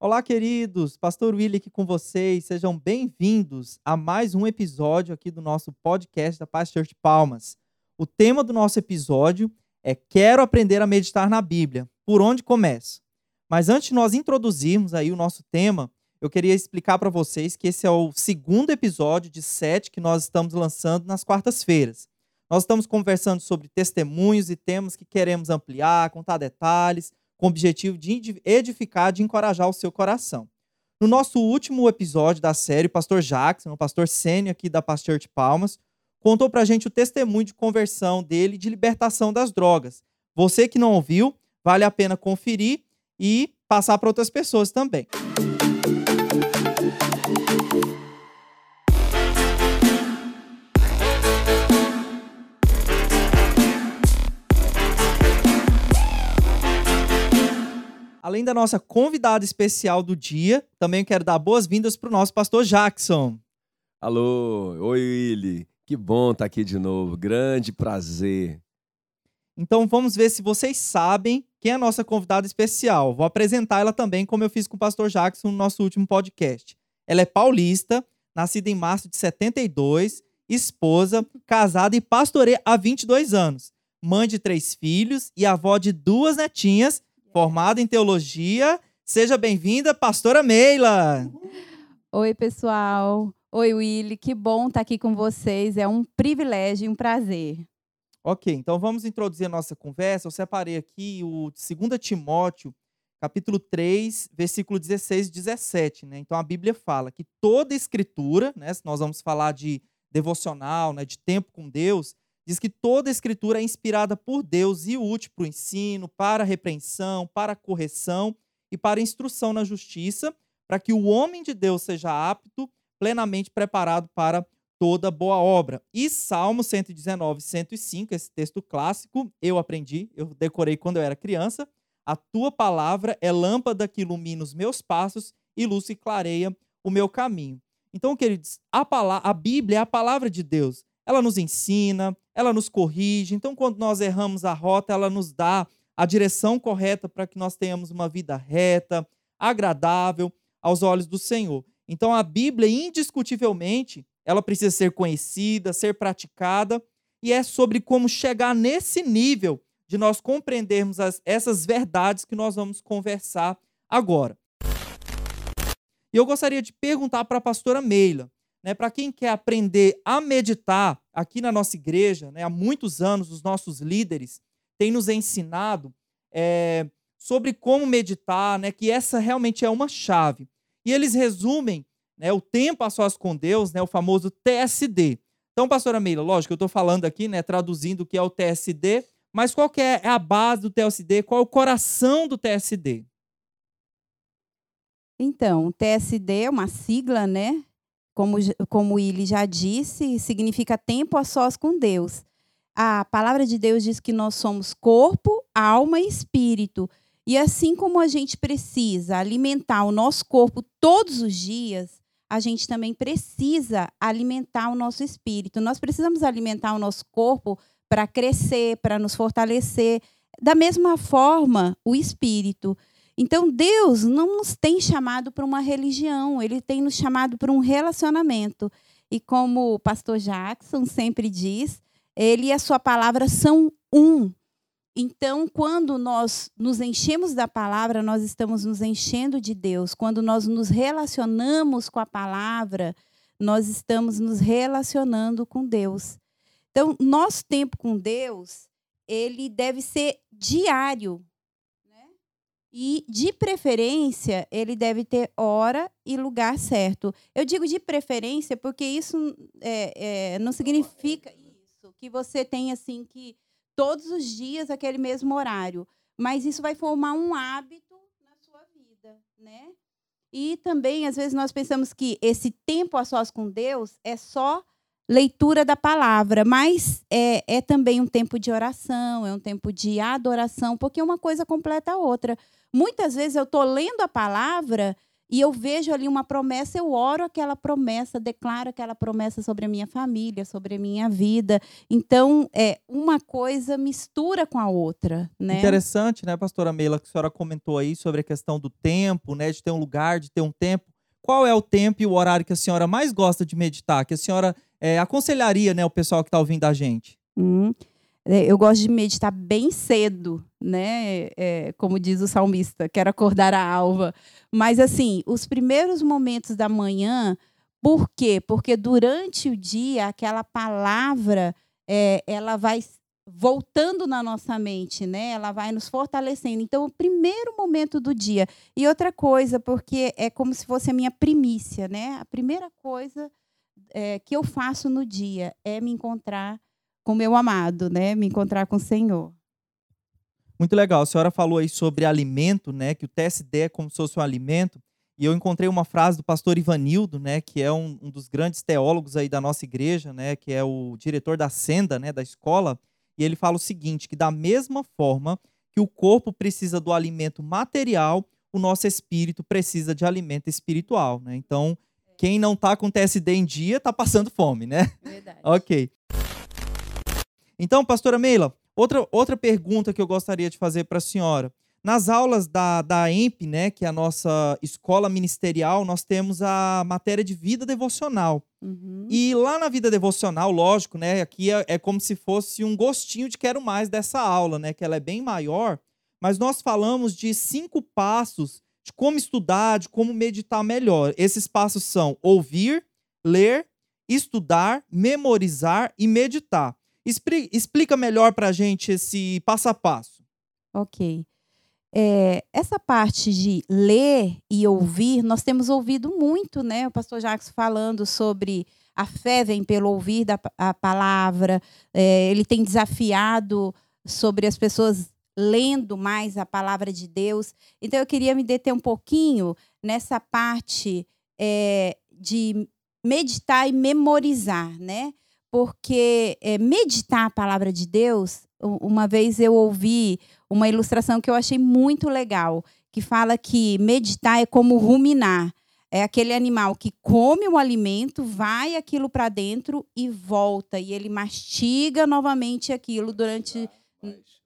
Olá, queridos! Pastor Willi aqui com vocês. Sejam bem-vindos a mais um episódio aqui do nosso podcast da Paz Church Palmas. O tema do nosso episódio é Quero aprender a meditar na Bíblia. Por onde começo? Mas antes de nós introduzirmos aí o nosso tema, eu queria explicar para vocês que esse é o segundo episódio de sete que nós estamos lançando nas quartas-feiras. Nós estamos conversando sobre testemunhos e temas que queremos ampliar, contar detalhes, com o objetivo de edificar, de encorajar o seu coração. No nosso último episódio da série, o pastor Jackson, o pastor Sênio aqui da Pastor de Palmas, contou pra gente o testemunho de conversão dele de libertação das drogas. Você que não ouviu, vale a pena conferir e passar para outras pessoas também. Além da nossa convidada especial do dia, também quero dar boas-vindas para o nosso pastor Jackson. Alô, oi Willy, que bom estar tá aqui de novo, grande prazer. Então vamos ver se vocês sabem quem é a nossa convidada especial. Vou apresentar ela também, como eu fiz com o pastor Jackson no nosso último podcast. Ela é paulista, nascida em março de 72, esposa, casada e pastoreia há 22 anos. Mãe de três filhos e avó de duas netinhas formada em teologia. Seja bem-vinda, pastora Meila. Oi, pessoal. Oi, Willy. Que bom estar aqui com vocês. É um privilégio e um prazer. Ok, então vamos introduzir a nossa conversa. Eu separei aqui o 2 Timóteo, capítulo 3, versículo 16 e 17. Né? Então a Bíblia fala que toda escritura, né, se nós vamos falar de devocional, né, de tempo com Deus, diz que toda a escritura é inspirada por Deus e útil para o ensino, para a repreensão, para a correção e para a instrução na justiça, para que o homem de Deus seja apto, plenamente preparado para toda boa obra. E Salmo 119, 105, esse texto clássico, eu aprendi, eu decorei quando eu era criança. A tua palavra é lâmpada que ilumina os meus passos e luz que clareia o meu caminho. Então, queridos, a, a Bíblia é a palavra de Deus ela nos ensina, ela nos corrige. Então, quando nós erramos a rota, ela nos dá a direção correta para que nós tenhamos uma vida reta, agradável aos olhos do Senhor. Então, a Bíblia, indiscutivelmente, ela precisa ser conhecida, ser praticada, e é sobre como chegar nesse nível de nós compreendermos as, essas verdades que nós vamos conversar agora. E eu gostaria de perguntar para a pastora Meila, né, para quem quer aprender a meditar, aqui na nossa igreja, né, há muitos anos, os nossos líderes têm nos ensinado é, sobre como meditar, né, que essa realmente é uma chave. E eles resumem né, o tempo a sós com Deus, né, o famoso TSD. Então, pastora Meila, lógico, eu estou falando aqui, né, traduzindo o que é o TSD, mas qual que é a base do TSD? Qual é o coração do TSD? Então, TSD é uma sigla, né, como, como Ili já disse, significa tempo a sós com Deus. A palavra de Deus diz que nós somos corpo, alma e espírito. E assim como a gente precisa alimentar o nosso corpo todos os dias, a gente também precisa alimentar o nosso espírito. Nós precisamos alimentar o nosso corpo para crescer, para nos fortalecer. Da mesma forma, o espírito. Então, Deus não nos tem chamado para uma religião, ele tem nos chamado para um relacionamento. E como o pastor Jackson sempre diz, ele e a sua palavra são um. Então, quando nós nos enchemos da palavra, nós estamos nos enchendo de Deus. Quando nós nos relacionamos com a palavra, nós estamos nos relacionando com Deus. Então, nosso tempo com Deus, ele deve ser diário. E, de preferência, ele deve ter hora e lugar certo. Eu digo de preferência porque isso é, é, não significa isso, que você tem assim que todos os dias aquele mesmo horário. Mas isso vai formar um hábito na sua vida, né? E também, às vezes, nós pensamos que esse tempo a sós com Deus é só leitura da palavra, mas é, é também um tempo de oração, é um tempo de adoração, porque uma coisa completa a outra. Muitas vezes eu estou lendo a palavra e eu vejo ali uma promessa, eu oro aquela promessa, declaro aquela promessa sobre a minha família, sobre a minha vida. Então, é uma coisa mistura com a outra, né? Interessante, né, pastora Meila, que a senhora comentou aí sobre a questão do tempo, né, de ter um lugar, de ter um tempo. Qual é o tempo e o horário que a senhora mais gosta de meditar? Que a senhora é, aconselharia, né, o pessoal que está ouvindo a gente? Hum, eu gosto de meditar bem cedo, né? É, como diz o salmista, quero acordar a alva. Mas, assim, os primeiros momentos da manhã, por quê? Porque durante o dia, aquela palavra, é, ela vai voltando na nossa mente, né? Ela vai nos fortalecendo. Então, o primeiro momento do dia. E outra coisa, porque é como se fosse a minha primícia, né? A primeira coisa é, que eu faço no dia é me encontrar com meu amado, né? Me encontrar com o Senhor. Muito legal. A senhora falou aí sobre alimento, né? Que o TSD é como se fosse um alimento. E eu encontrei uma frase do pastor Ivanildo, né? Que é um, um dos grandes teólogos aí da nossa igreja, né? Que é o diretor da Senda, né? Da escola. E ele fala o seguinte: que da mesma forma que o corpo precisa do alimento material, o nosso espírito precisa de alimento espiritual, né? Então, quem não está com TSD em dia está passando fome, né? Verdade. ok. Então, pastora Meila, Outra, outra pergunta que eu gostaria de fazer para a senhora. Nas aulas da, da EMP, né, que é a nossa escola ministerial, nós temos a matéria de vida devocional. Uhum. E lá na vida devocional, lógico, né, aqui é, é, como se fosse um gostinho de quero mais dessa aula, né, que ela é bem maior, mas nós falamos de cinco passos de como estudar, de como meditar melhor. Esses passos são ouvir, ler, estudar, memorizar e meditar. Explica melhor para a gente esse passo a passo. Ok. É, essa parte de ler e ouvir, nós temos ouvido muito, né? O pastor Jacques falando sobre a fé vem pelo ouvir da a palavra, é, ele tem desafiado sobre as pessoas lendo mais a palavra de Deus. Então, eu queria me deter um pouquinho nessa parte é, de meditar e memorizar, né? Porque é, meditar a palavra de Deus, uma vez eu ouvi uma ilustração que eu achei muito legal, que fala que meditar é como ruminar. É aquele animal que come o alimento, vai aquilo para dentro e volta. E ele mastiga novamente aquilo durante.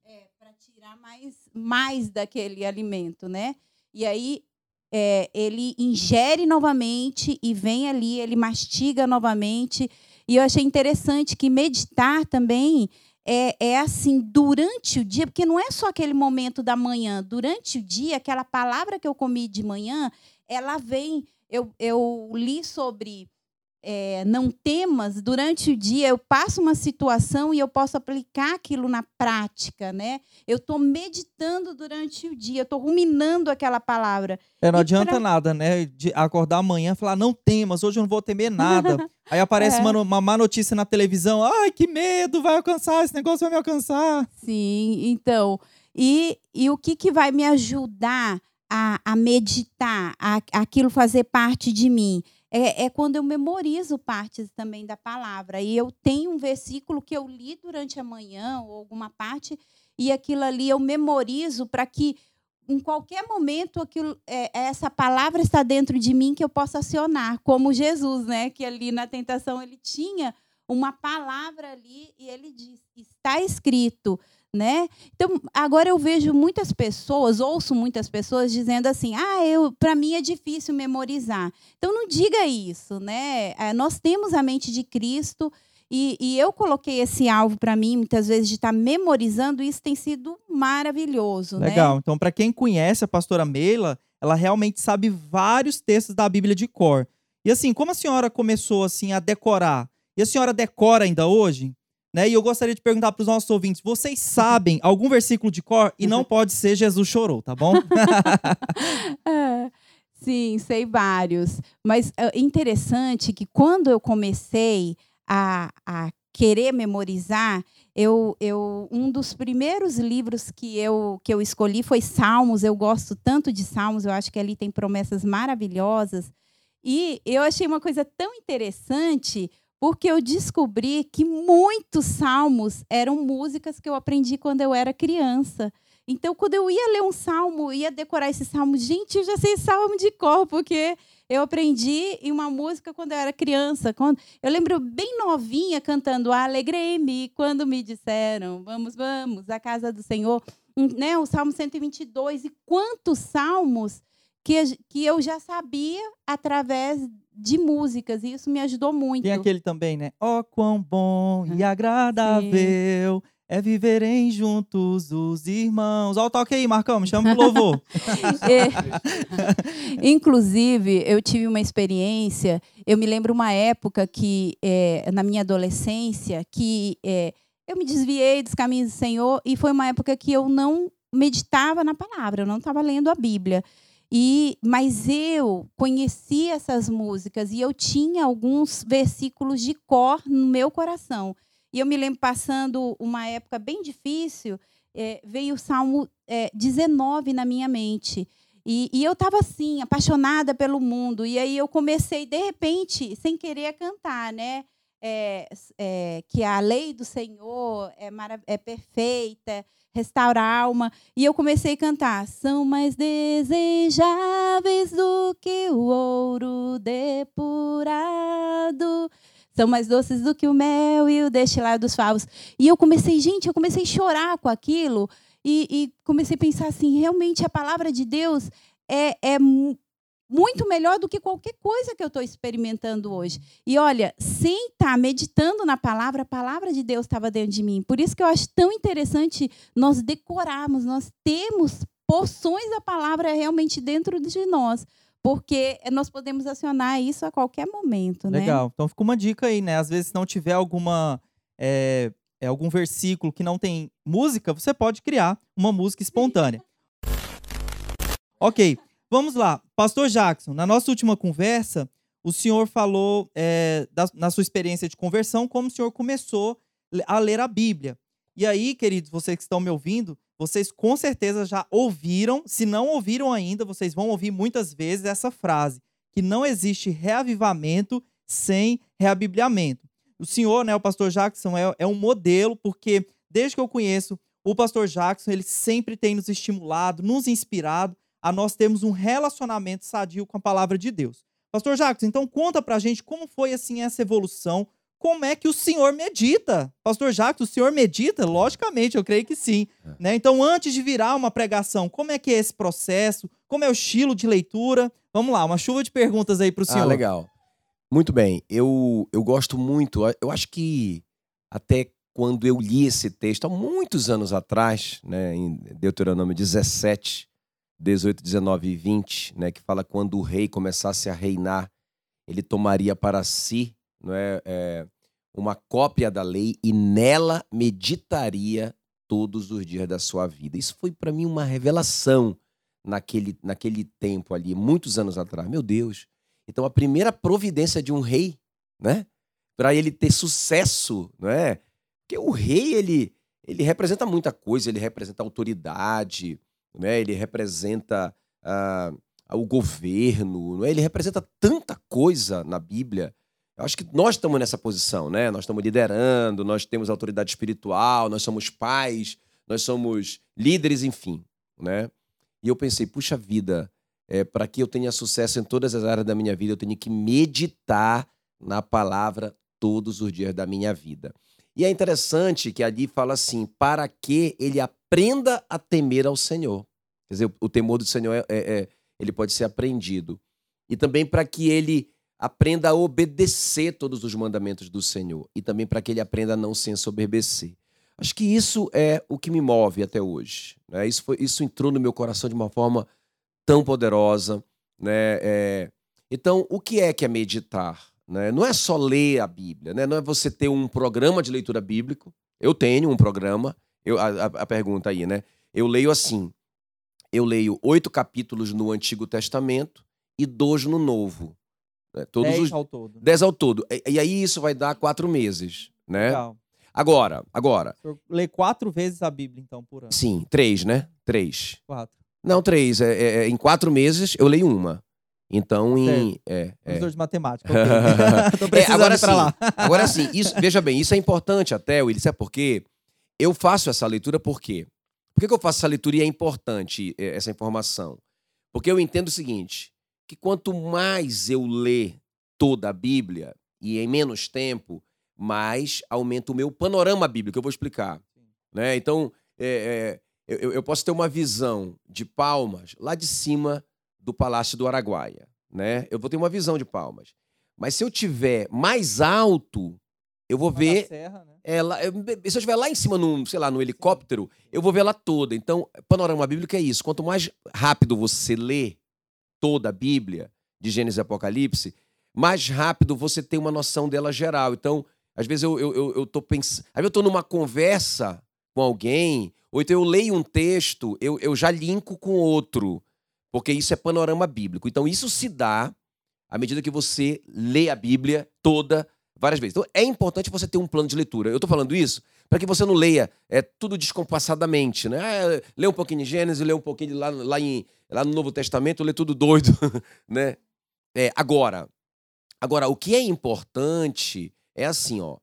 É, para tirar mais, mais daquele alimento, né? E aí é, ele ingere novamente e vem ali, ele mastiga novamente. E eu achei interessante que meditar também é, é assim, durante o dia, porque não é só aquele momento da manhã, durante o dia, aquela palavra que eu comi de manhã, ela vem. Eu, eu li sobre é, não temas, durante o dia eu passo uma situação e eu posso aplicar aquilo na prática, né? Eu estou meditando durante o dia, eu estou ruminando aquela palavra. É, não e adianta pra... nada, né? De acordar amanhã e falar, não temas, hoje eu não vou temer nada. Aí aparece é. uma, uma má notícia na televisão, ai, que medo, vai alcançar, esse negócio vai me alcançar. Sim, então. E, e o que, que vai me ajudar a, a meditar, a, aquilo fazer parte de mim? É, é, quando eu memorizo partes também da palavra. E eu tenho um versículo que eu li durante a manhã, ou alguma parte, e aquilo ali eu memorizo para que em qualquer momento aquilo, é, essa palavra está dentro de mim que eu possa acionar, como Jesus, né? Que ali na tentação ele tinha uma palavra ali e ele diz: está escrito né? Então, agora eu vejo muitas pessoas, ouço muitas pessoas dizendo assim: "Ah, eu para mim é difícil memorizar". Então não diga isso, né? É, nós temos a mente de Cristo e, e eu coloquei esse alvo para mim muitas vezes de estar tá memorizando, isso tem sido maravilhoso, né? Legal. Né? Então, para quem conhece a pastora Meila, ela realmente sabe vários textos da Bíblia de cor. E assim, como a senhora começou assim a decorar? E a senhora decora ainda hoje? Né? E eu gostaria de perguntar para os nossos ouvintes: vocês sabem algum versículo de cor? E não pode ser Jesus chorou, tá bom? é, sim, sei vários. Mas é interessante que quando eu comecei a, a querer memorizar, eu, eu, um dos primeiros livros que eu, que eu escolhi foi Salmos. Eu gosto tanto de Salmos, eu acho que ali tem promessas maravilhosas. E eu achei uma coisa tão interessante porque eu descobri que muitos salmos eram músicas que eu aprendi quando eu era criança. Então, quando eu ia ler um salmo, ia decorar esse salmo, gente, eu já sei salmo de cor, porque eu aprendi em uma música quando eu era criança. Quando... Eu lembro bem novinha cantando Alegrei-me quando me disseram, vamos, vamos, à casa do Senhor. Né? O Salmo 122. E quantos salmos que, que eu já sabia através de músicas, e isso me ajudou muito. Tem aquele também, né? Oh, quão bom e agradável Sim. é viverem juntos os irmãos. Olha o toque aí, Marcão, me chama pro louvor. é. Inclusive, eu tive uma experiência, eu me lembro uma época que, é, na minha adolescência, que é, eu me desviei dos caminhos do Senhor, e foi uma época que eu não meditava na palavra, eu não estava lendo a Bíblia. E, mas eu conheci essas músicas e eu tinha alguns versículos de cor no meu coração. E eu me lembro passando uma época bem difícil, é, veio o Salmo é, 19 na minha mente. E, e eu estava assim, apaixonada pelo mundo. E aí eu comecei, de repente, sem querer, cantar, né? É, é, que a lei do Senhor é, é perfeita, restaura a alma. E eu comecei a cantar: São mais desejáveis do que o ouro depurado. São mais doces do que o mel e o destilado dos favos. E eu comecei, gente, eu comecei a chorar com aquilo. E, e comecei a pensar assim: realmente a palavra de Deus é, é muito melhor do que qualquer coisa que eu estou experimentando hoje. E olha, sem estar tá meditando na palavra, a palavra de Deus estava dentro de mim. Por isso que eu acho tão interessante nós decorarmos, nós temos porções da palavra realmente dentro de nós. Porque nós podemos acionar isso a qualquer momento, né? Legal. Então fica uma dica aí, né? Às vezes, se não tiver alguma. É, é, algum versículo que não tem música, você pode criar uma música espontânea. ok. Vamos lá, Pastor Jackson, na nossa última conversa, o senhor falou é, da, na sua experiência de conversão como o senhor começou a ler a Bíblia. E aí, queridos, vocês que estão me ouvindo, vocês com certeza já ouviram, se não ouviram ainda, vocês vão ouvir muitas vezes essa frase, que não existe reavivamento sem reabibliamento. O senhor, né, o pastor Jackson, é, é um modelo, porque desde que eu conheço o pastor Jackson, ele sempre tem nos estimulado, nos inspirado a nós termos um relacionamento sadio com a palavra de Deus. Pastor Jacques, então conta pra gente como foi assim essa evolução, como é que o senhor medita? Pastor Jacques, o senhor medita? Logicamente, eu creio que sim. É. Né? Então, antes de virar uma pregação, como é que é esse processo? Como é o estilo de leitura? Vamos lá, uma chuva de perguntas aí para o ah, senhor. Ah, legal. Muito bem. Eu, eu gosto muito, eu acho que até quando eu li esse texto, há muitos anos atrás, né, em Deuteronômio 17, 18, 19 e 20, né, que fala quando o rei começasse a reinar, ele tomaria para si não é, é uma cópia da lei e nela meditaria todos os dias da sua vida. Isso foi para mim uma revelação naquele, naquele tempo ali, muitos anos atrás. Meu Deus! Então a primeira providência de um rei, né, para ele ter sucesso, não é? Porque o rei ele ele representa muita coisa, ele representa autoridade, né? ele representa ah, o governo, é? ele representa tanta coisa na Bíblia. Eu acho que nós estamos nessa posição, né? Nós estamos liderando, nós temos autoridade espiritual, nós somos pais, nós somos líderes, enfim, né? E eu pensei, puxa vida, é, para que eu tenha sucesso em todas as áreas da minha vida, eu tenho que meditar na palavra todos os dias da minha vida. E é interessante que ali fala assim: para que ele aprenda a temer ao Senhor. Quer dizer, o temor do Senhor é, é, é ele pode ser aprendido. E também para que ele aprenda a obedecer todos os mandamentos do Senhor. E também para que ele aprenda a não se ensoberbecer. Acho que isso é o que me move até hoje. Né? Isso, foi, isso entrou no meu coração de uma forma tão poderosa. Né? É... Então, o que é que é meditar? Né? Não é só ler a Bíblia, né? não é você ter um programa de leitura bíblico. Eu tenho um programa, eu, a, a pergunta aí, né? Eu leio assim: eu leio oito capítulos no Antigo Testamento e dois no Novo. Né? Todos dez os... ao todo. Dez ao todo. E, e, aí isso vai dar quatro meses, né? Legal. Agora, agora. O senhor lê quatro vezes a Bíblia, então, por ano? Sim, três, né? Três. Quatro. Não, três. É, é, é em quatro meses eu leio uma. Então, em. É, é. de matemática. Okay. Tô precisando é, agora, sim, lá. agora sim, isso, veja bem, isso é importante até, Willis, sabe por quê? Eu faço essa leitura porque Por que, eu faço essa leitura e é importante eh, essa informação? Porque eu entendo o seguinte: que quanto mais eu ler toda a Bíblia, e em menos tempo, mais aumenta o meu panorama bíblico, eu vou explicar. Né? Então, é, é, eu, eu, posso ter uma visão de Palmas lá de cima do Palácio do Araguaia. Né? Eu vou ter uma visão de Palmas. Mas se eu tiver mais alto, eu vou ver. Serra, né? ela, se eu estiver lá em cima, num, sei lá, no helicóptero, eu vou ver ela toda. Então, panorama bíblico é isso. Quanto mais rápido você lê toda a Bíblia, de Gênesis e Apocalipse, mais rápido você tem uma noção dela geral. Então, às vezes eu, eu, eu, eu tô pensando. Às vezes eu tô numa conversa com alguém, ou então eu leio um texto, eu, eu já linko com outro. Porque isso é panorama bíblico. Então, isso se dá à medida que você lê a Bíblia toda, várias vezes. Então, é importante você ter um plano de leitura. Eu estou falando isso para que você não leia é, tudo descompassadamente. Né? Ah, lê um pouquinho de Gênesis, lê um pouquinho lá, lá, em, lá no Novo Testamento, lê tudo doido. né? É, agora, Agora, o que é importante é assim, ó.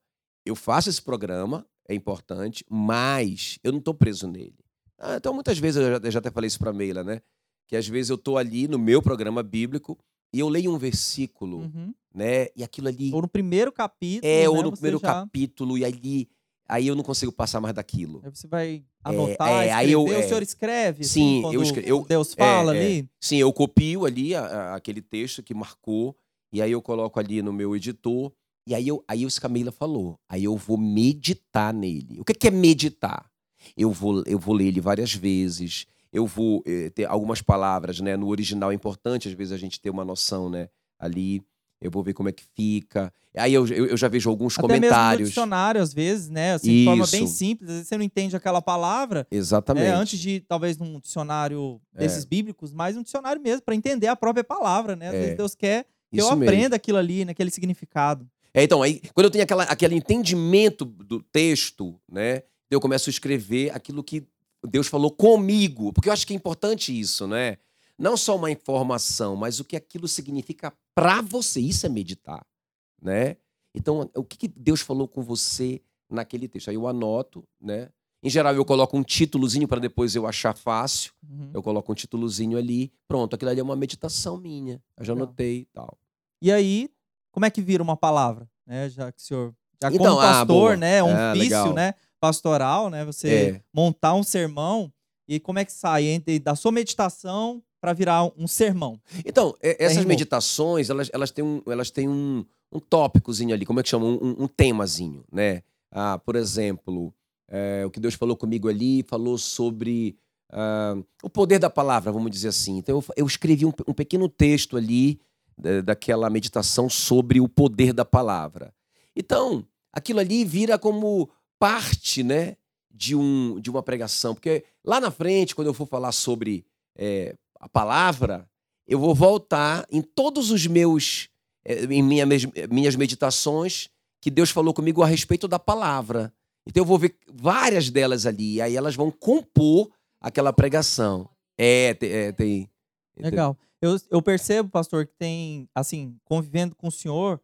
Eu faço esse programa, é importante, mas eu não estou preso nele. Ah, então, muitas vezes, eu já, já até falei isso para Meila, né? Que às vezes eu estou ali no meu programa bíblico e eu leio um versículo, uhum. né? E aquilo ali. Ou no primeiro capítulo. É, né? ou no primeiro já... capítulo, e ali. Aí eu não consigo passar mais daquilo. Aí você vai anotar, é, é, aí eu, é, o senhor escreve? Sim, assim, eu escrevo. Deus fala é, ali? Sim, eu copio ali a, a, aquele texto que marcou e aí eu coloco ali no meu editor. E aí, eu, aí o Camila falou. Aí eu vou meditar nele. O que é meditar? Eu vou, eu vou ler ele várias vezes. Eu vou eh, ter algumas palavras, né? No original é importante, às vezes, a gente ter uma noção, né? Ali. Eu vou ver como é que fica. Aí eu, eu, eu já vejo alguns Até comentários. Mesmo dicionário, às vezes, né? Assim, de forma bem simples. Às vezes você não entende aquela palavra. Exatamente. Né? Antes de, talvez, num dicionário desses é. bíblicos, mas um dicionário mesmo, para entender a própria palavra, né? Às é. vezes Deus quer que eu aprenda aquilo ali, naquele significado. É, então, aí, quando eu tenho aquela, aquele entendimento do texto, né? Eu começo a escrever aquilo que Deus falou comigo. Porque eu acho que é importante isso, né? Não só uma informação, mas o que aquilo significa para você. Isso é meditar, né? Então, o que Deus falou com você naquele texto? Aí eu anoto, né? Em geral, eu coloco um títulozinho para depois eu achar fácil. Uhum. Eu coloco um títulozinho ali. Pronto, aquilo ali é uma meditação minha. Eu já anotei e tal. E aí, como é que vira uma palavra? Né? Já que o senhor. Já então, como ah, pastor, ah, né? É um é, ofício, legal. né? Pastoral, né? Você é. montar um sermão. E como é que sai entre da sua meditação para virar um sermão? Então, essas meditações, elas, elas têm, um, elas têm um, um tópicozinho ali, como é que chama? Um, um temazinho, né? Ah, por exemplo, é, o que Deus falou comigo ali, falou sobre uh, o poder da palavra, vamos dizer assim. Então, eu, eu escrevi um, um, pequeno texto ali da, daquela meditação sobre o poder da palavra. Então, aquilo ali vira como parte, né, de, um, de uma pregação. Porque lá na frente, quando eu for falar sobre é, a palavra, eu vou voltar em todos os meus, é, em minha, minhas meditações, que Deus falou comigo a respeito da palavra. Então eu vou ver várias delas ali, e aí elas vão compor aquela pregação. É, é tem. Legal. Eu, eu percebo, pastor, que tem, assim, convivendo com o senhor,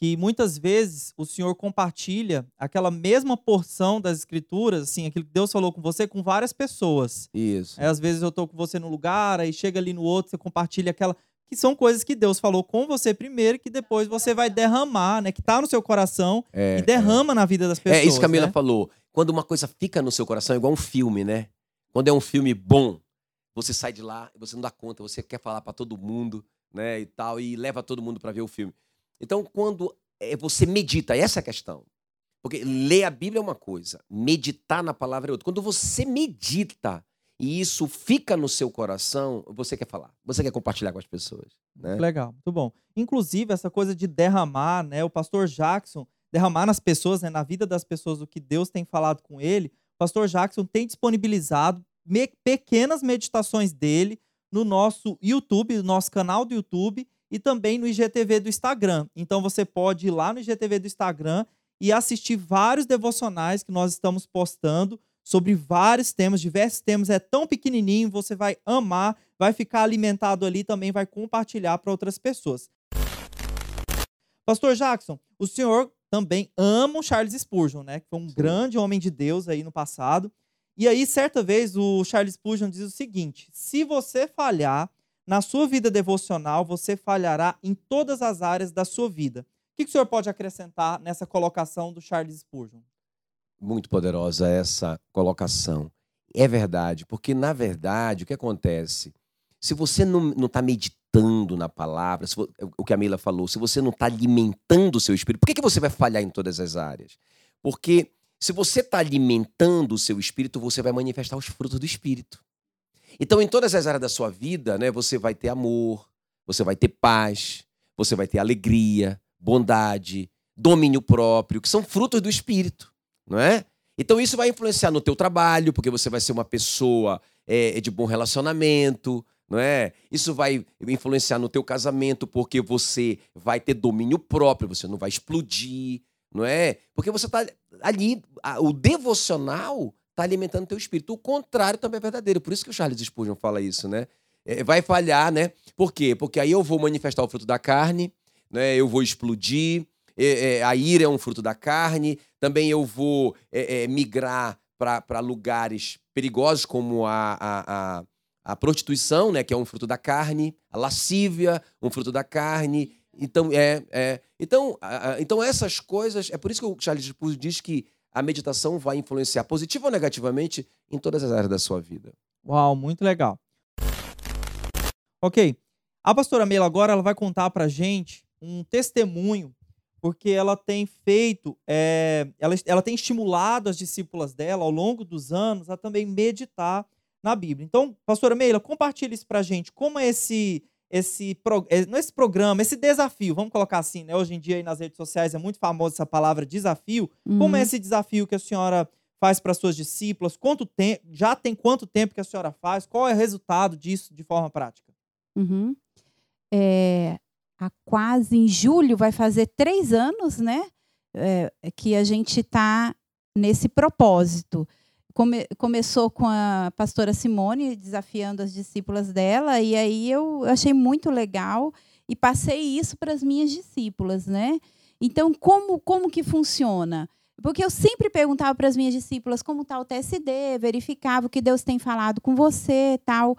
que muitas vezes o senhor compartilha aquela mesma porção das escrituras, assim, aquilo que Deus falou com você, com várias pessoas. Isso. Aí, às vezes eu estou com você no lugar, aí chega ali no outro, você compartilha aquela que são coisas que Deus falou com você primeiro, que depois você vai derramar, né? Que tá no seu coração é, e derrama é. na vida das pessoas. É isso que a Mila né? falou. Quando uma coisa fica no seu coração, é igual um filme, né? Quando é um filme bom, você sai de lá, você não dá conta, você quer falar para todo mundo, né? E tal, e leva todo mundo para ver o filme. Então, quando é, você medita, essa é a questão. Porque ler a Bíblia é uma coisa, meditar na palavra é outra. Quando você medita, e isso fica no seu coração, você quer falar, você quer compartilhar com as pessoas. Né? Legal, muito bom. Inclusive, essa coisa de derramar, né? O pastor Jackson, derramar nas pessoas, né, na vida das pessoas, o que Deus tem falado com ele, o pastor Jackson tem disponibilizado me pequenas meditações dele no nosso YouTube, no nosso canal do YouTube e também no IGTV do Instagram. Então você pode ir lá no IGTV do Instagram e assistir vários devocionais que nós estamos postando sobre vários temas, diversos temas. É tão pequenininho, você vai amar, vai ficar alimentado ali, também vai compartilhar para outras pessoas. Pastor Jackson, o senhor também ama o Charles Spurgeon, né? Que foi um Sim. grande homem de Deus aí no passado. E aí, certa vez, o Charles Spurgeon diz o seguinte: se você falhar na sua vida devocional, você falhará em todas as áreas da sua vida. O que, o senhor pode acrescentar nessa colocação do Charles Spurgeon? Muito poderosa essa colocação. É verdade, porque na verdade o que acontece? Se você não está meditando na palavra, se, o que a Mila falou, se você não está alimentando o seu espírito, por que, que você vai falhar em todas as áreas? Porque se você está alimentando o seu espírito, você vai manifestar os frutos do espírito. Então, em todas as áreas da sua vida, né, você vai ter amor, você vai ter paz, você vai ter alegria, bondade, domínio próprio, que são frutos do espírito, não é? Então isso vai influenciar no teu trabalho, porque você vai ser uma pessoa é, de bom relacionamento, não é? Isso vai influenciar no teu casamento, porque você vai ter domínio próprio, você não vai explodir, não é? Porque você está ali, o devocional está alimentando teu espírito. O contrário também é verdadeiro. Por isso que o Charles Spurgeon fala isso, né? É, vai falhar, né? Por quê? Porque aí eu vou manifestar o fruto da carne, né? Eu vou explodir. É, é, a ira é um fruto da carne. Também eu vou é, é, migrar para lugares perigosos, como a, a, a, a prostituição, né? Que é um fruto da carne. A lascívia, um fruto da carne então, é, é. Então, então, essas coisas. É por isso que o Charles Spurgeon diz que a meditação vai influenciar positiva ou negativamente em todas as áreas da sua vida. Uau, muito legal. Ok. A pastora Meila agora ela vai contar pra gente um testemunho, porque ela tem feito, é, ela, ela tem estimulado as discípulas dela ao longo dos anos a também meditar na Bíblia. Então, pastora Meila, compartilhe isso pra gente. Como é esse esse, é, não esse programa, esse desafio, vamos colocar assim, né? Hoje em dia aí nas redes sociais é muito famosa essa palavra desafio. Uhum. Como é uhum. esse desafio que a senhora faz para suas discípulas? Quanto tempo, já tem quanto tempo que a senhora faz? Qual é o resultado disso de forma prática? Uhum. É, há quase em julho vai fazer três anos, né? É, que a gente está nesse propósito come, começou com a pastora Simone desafiando as discípulas dela, e aí eu achei muito legal e passei isso para as minhas discípulas, né? Então, como, como que funciona? Porque eu sempre perguntava para as minhas discípulas como está o TSD, verificava o que Deus tem falado com você tal.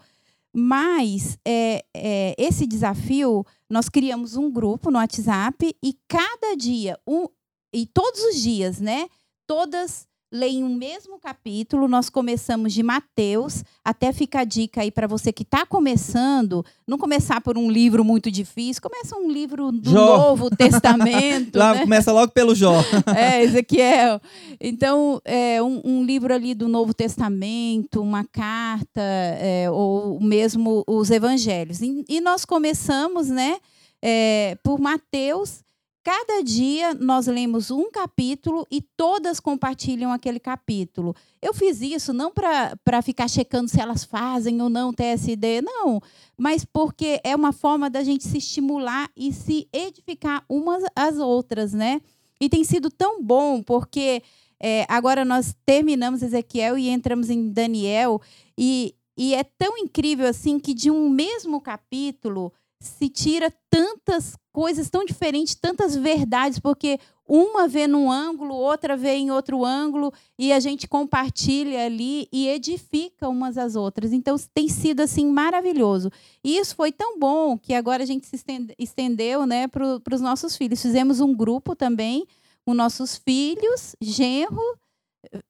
Mas é, é, esse desafio, nós criamos um grupo no WhatsApp e cada dia, um, e todos os dias, né? Todas leem o mesmo capítulo. Nós começamos de Mateus, até fica a dica aí para você que está começando, não começar por um livro muito difícil, começa um livro do Jó. Novo Testamento. Lá, né? Começa logo pelo Jó. é, Ezequiel. Então, é, um, um, livro ali do Novo Testamento, uma carta, é, ou mesmo os evangelhos. E, e nós começamos, né, é, por Mateus Cada dia nós lemos um capítulo e todas compartilham aquele capítulo. Eu fiz isso não para ficar checando se elas fazem ou não TSD, não, mas porque é uma forma da gente se estimular e se edificar umas às outras, né? E tem sido tão bom, porque é, agora nós terminamos Ezequiel e entramos em Daniel, e, e é tão incrível assim que de um mesmo capítulo se tira tantas coisas tão diferentes, tantas verdades, porque uma vê num ângulo, outra vê em outro ângulo, e a gente compartilha ali e edifica umas às outras. Então tem sido assim maravilhoso. E isso foi tão bom que agora a gente se estendeu né, para os nossos filhos. Fizemos um grupo também com nossos filhos, genro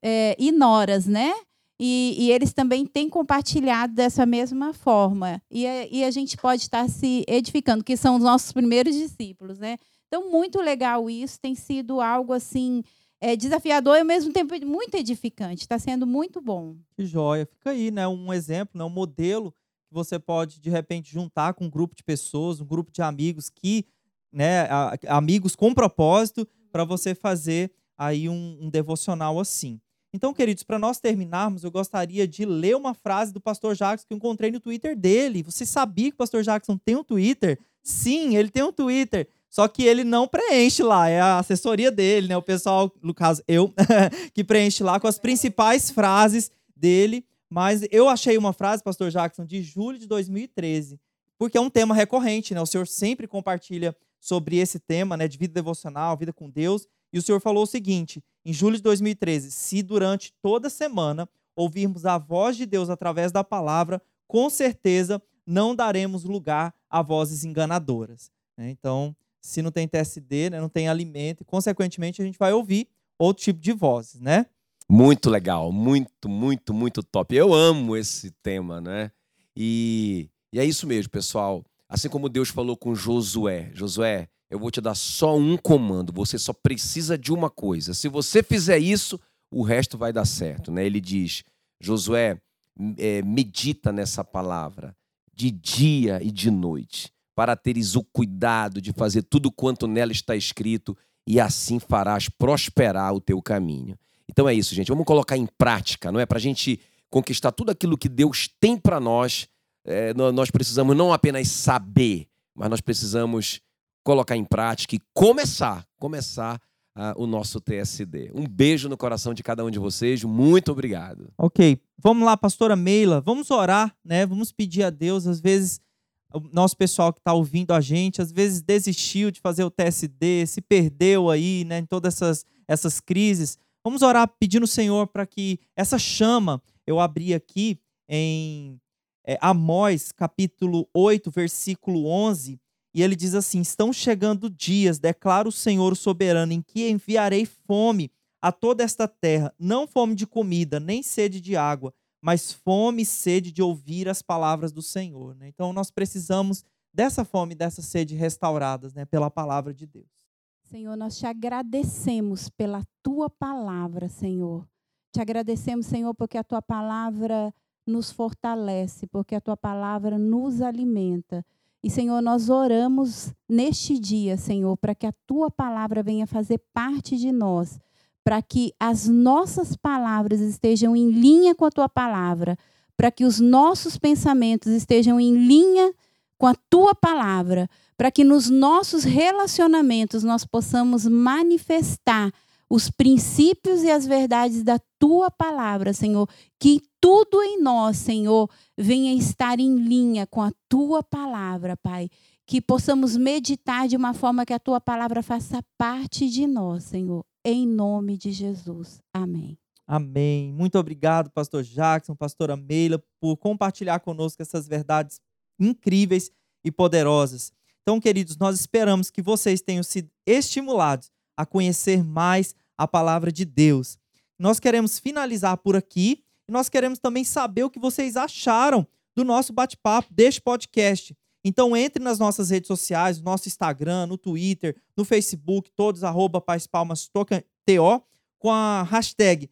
é, e noras, né? E, e, eles também têm compartilhado dessa mesma forma. E, e, a gente pode estar se edificando, que são os nossos primeiros discípulos, né? Então, muito legal isso, tem sido algo assim é, desafiador e ao mesmo tempo muito edificante. Está sendo muito bom. Que joia. Fica aí, né? Um exemplo, né? um modelo que você pode, de repente, juntar com um grupo de pessoas, um grupo de amigos que, né, amigos com propósito, para você fazer aí um, um devocional assim. Então, queridos, para nós terminarmos, eu gostaria de ler uma frase do pastor Jackson que eu encontrei no Twitter dele. Você sabia que o pastor Jackson tem um Twitter? Sim, ele tem um Twitter. Só que ele não preenche lá, é a assessoria dele, né? O pessoal, no caso, eu, que preenche lá com as principais frases dele. Mas eu achei uma frase, pastor Jackson, de julho de 2013, porque é um tema recorrente, né? O senhor sempre compartilha sobre esse tema, né? De vida devocional, vida com Deus. E o senhor falou o seguinte: em julho de 2013, se durante toda semana ouvirmos a voz de Deus através da palavra, com certeza não daremos lugar a vozes enganadoras. Né? Então, se não tem TSD, né, não tem alimento, e consequentemente a gente vai ouvir outro tipo de vozes, né? Muito legal, muito, muito, muito top. Eu amo esse tema, né? E, e é isso mesmo, pessoal. Assim como Deus falou com Josué: Josué, eu vou te dar só um comando, você só precisa de uma coisa. Se você fizer isso, o resto vai dar certo, né? Ele diz: Josué, é, medita nessa palavra de dia e de noite, para teres o cuidado de fazer tudo quanto nela está escrito, e assim farás prosperar o teu caminho. Então é isso, gente. Vamos colocar em prática, não é? Para a gente conquistar tudo aquilo que Deus tem para nós, é, nós precisamos não apenas saber, mas nós precisamos colocar em prática e começar, começar uh, o nosso TSD. Um beijo no coração de cada um de vocês. Muito obrigado. Ok, vamos lá, pastora Meila. Vamos orar, né? Vamos pedir a Deus. Às vezes o nosso pessoal que está ouvindo a gente, às vezes desistiu de fazer o TSD, se perdeu aí, né? Em todas essas essas crises. Vamos orar pedindo ao Senhor para que essa chama, eu abri aqui em é, Amós, capítulo 8, versículo 11, e ele diz assim: Estão chegando dias, declara o Senhor soberano, em que enviarei fome a toda esta terra, não fome de comida, nem sede de água, mas fome e sede de ouvir as palavras do Senhor. Né? Então nós precisamos dessa fome, dessa sede restauradas né, pela palavra de Deus. Senhor, nós te agradecemos pela tua palavra, Senhor. Te agradecemos, Senhor, porque a tua palavra nos fortalece, porque a tua palavra nos alimenta. E, Senhor, nós oramos neste dia, Senhor, para que a tua palavra venha fazer parte de nós, para que as nossas palavras estejam em linha com a tua palavra, para que os nossos pensamentos estejam em linha com a tua palavra, para que nos nossos relacionamentos nós possamos manifestar os princípios e as verdades da tua palavra, Senhor. Que tudo em nós, Senhor, venha estar em linha com a tua palavra, Pai. Que possamos meditar de uma forma que a tua palavra faça parte de nós, Senhor. Em nome de Jesus. Amém. Amém. Muito obrigado, pastor Jackson, pastora Meila, por compartilhar conosco essas verdades incríveis e poderosas. Então, queridos, nós esperamos que vocês tenham sido estimulados a conhecer mais a palavra de Deus. Nós queremos finalizar por aqui e nós queremos também saber o que vocês acharam do nosso bate-papo, deste podcast. Então entre nas nossas redes sociais, no nosso Instagram, no Twitter, no Facebook, todos arroba Paz Palmas TO, com a hashtag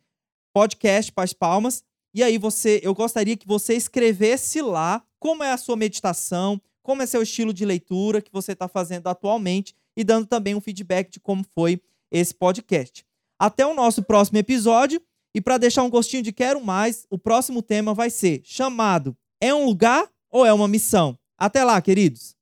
podcast Paz Palmas. E aí você, eu gostaria que você escrevesse lá como é a sua meditação, como é seu estilo de leitura que você está fazendo atualmente e dando também um feedback de como foi esse podcast. Até o nosso próximo episódio. E para deixar um gostinho de quero mais, o próximo tema vai ser chamado É um lugar ou é uma missão? Até lá, queridos!